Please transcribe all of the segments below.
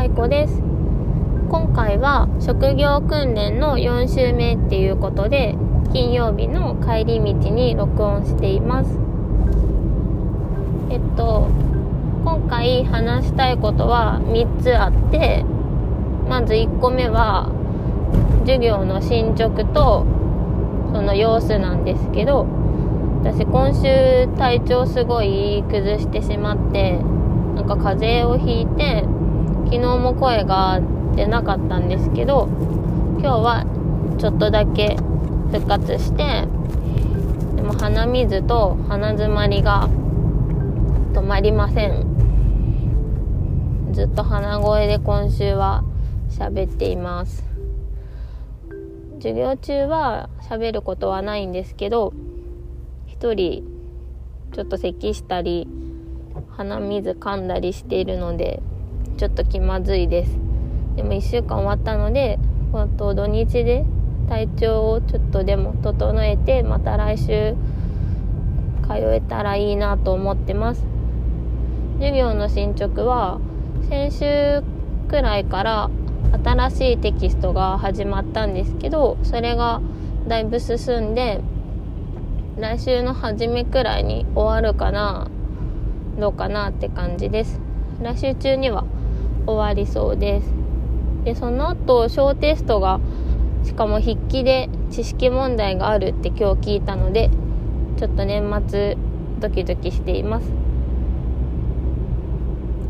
愛子です。今回は職業訓練の4週目っていうことで金曜日の帰り道に録音しています。えっと今回話したいことは3つあってまず1個目は授業の進捗とその様子なんですけど私今週体調すごい崩してしまってなんか風邪をひいて昨日も声が出なかったんですけど今日はちょっとだけ復活してでも鼻水と鼻づまりが止まりません。ずっと鼻声で今週は喋っています。授業中は喋ることはないんですけど1人ちょっと咳したり鼻水噛んだりしているのでちょっと気まずいです。でも1週間終わったのであと土日で体調をちょっとでも整えてまた来週通えたらいいなと思ってます。授業の進捗は先週くらいから新しいテキストが始まったんですけどそれがだいぶ進んで来週の初めくらいに終わるかなどうかなって感じです。来週中には終わりそうです。でその後小テストがしかも筆記で知識問題があるって今日聞いたのでちょっと年末ドキドキしています。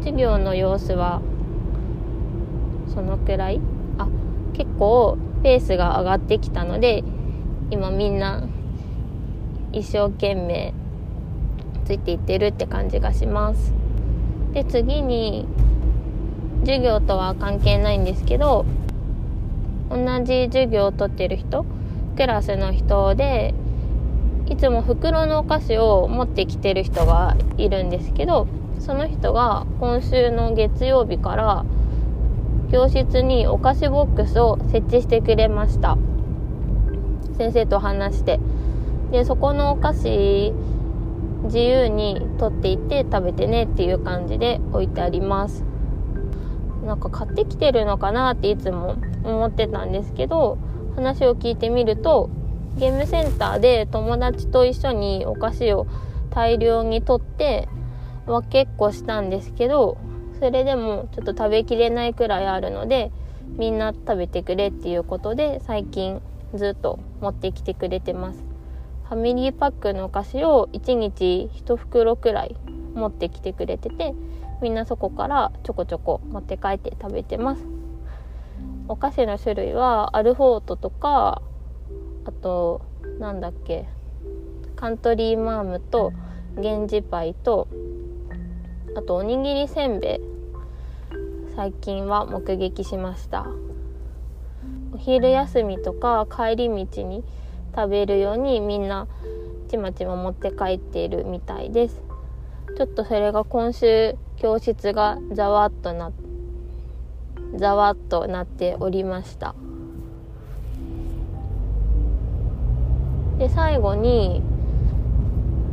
授業の様子はそのくらい？あ結構ペースが上がってきたので今みんな一生懸命ついていってるって感じがします。で次に授業とは関係ないんですけど同じ授業をとってる人クラスの人でいつも袋のお菓子を持ってきてる人がいるんですけどその人が今週の月曜日から教室にお菓子ボックスを設置してくれました。先生と話して。でそこのお菓子自由に取っていって食べてねっていう感じで置いてあります。なんか買ってきてるのかなっていつも思ってたんですけど話を聞いてみるとゲームセンターで友達と一緒にお菓子を大量に取っては結構したんですけどそれでもちょっと食べきれないくらいあるのでみんな食べてくれっていうことで最近ずっと持ってきてくれてます。ファミリーパックのお菓子を1日1袋くらい持ってきてくれててみんなそこからちょこちょこ持って帰って食べてます。お菓子の種類はアルフォートとかあとなんだっけカントリーマームと源氏パイとあとおにぎりせんべい。最近は目撃しました。お昼休みとか帰り道に食べるようにみんなちまちま持って帰っているみたいです。ちょっとそれが今週教室がざわっとなざわっとなっておりました。で最後に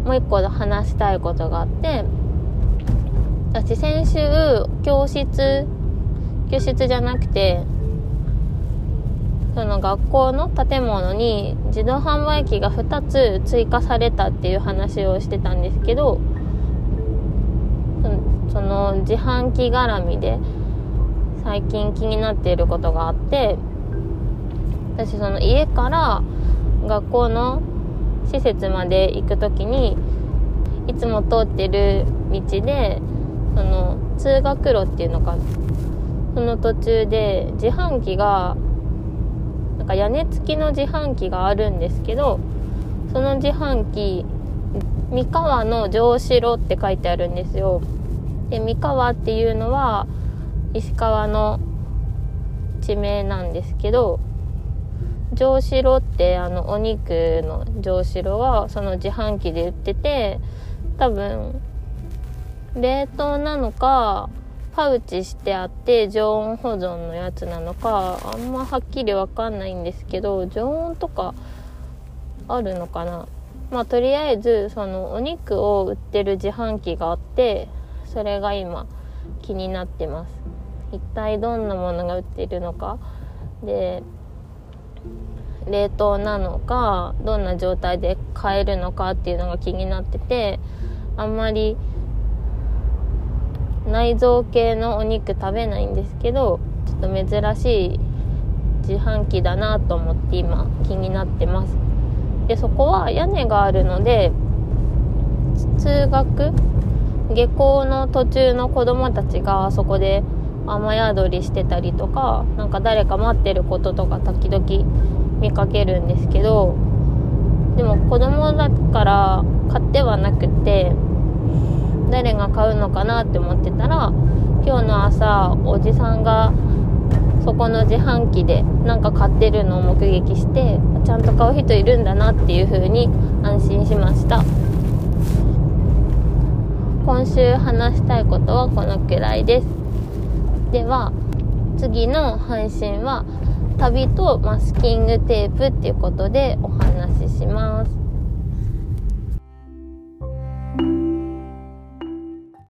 もう一個話したいことがあって私先週教室教室じゃなくてその学校の建物に自動販売機が2つ追加されたっていう話をしてたんですけどその自販機絡みで最近気になっていることがあって私その家から学校の施設まで行く時にいつも通ってる道でその通学路っていうのかその途中で自販機がなんか屋根付きの自販機があるんですけどその自販機三河の城城って書いてあるんですよ。で三河っていうのは石川の地名なんですけど上城ってあのお肉の上城はその自販機で売ってて多分冷凍なのかパウチしてあって常温保存のやつなのかあんまはっきりわかんないんですけど常温とかあるのかな。まあとりあえずそのお肉を売ってる自販機があってそれが今気になってます。一体どんなものが売っているのか。で冷凍なのかどんな状態で買えるのかっていうのが気になっててあんまり内臓系のお肉食べないんですけどちょっと珍しい自販機だなと思って今気になってます。でそこは屋根があるので通学下校の途中の子供たちがそこで雨宿りしてたりとか何か誰か待ってることとか時々見かけるんですけどでも子供だから買ってはなくて誰が買うのかなって思ってたら今日の朝おじさんがそこの自販機でなんか買ってるのを目撃してちゃんと買う人いるんだなっていう風に安心しました。今週話したいことはこのくらいです。では次の配信は旅とマスキングテープっていうことでお話しします。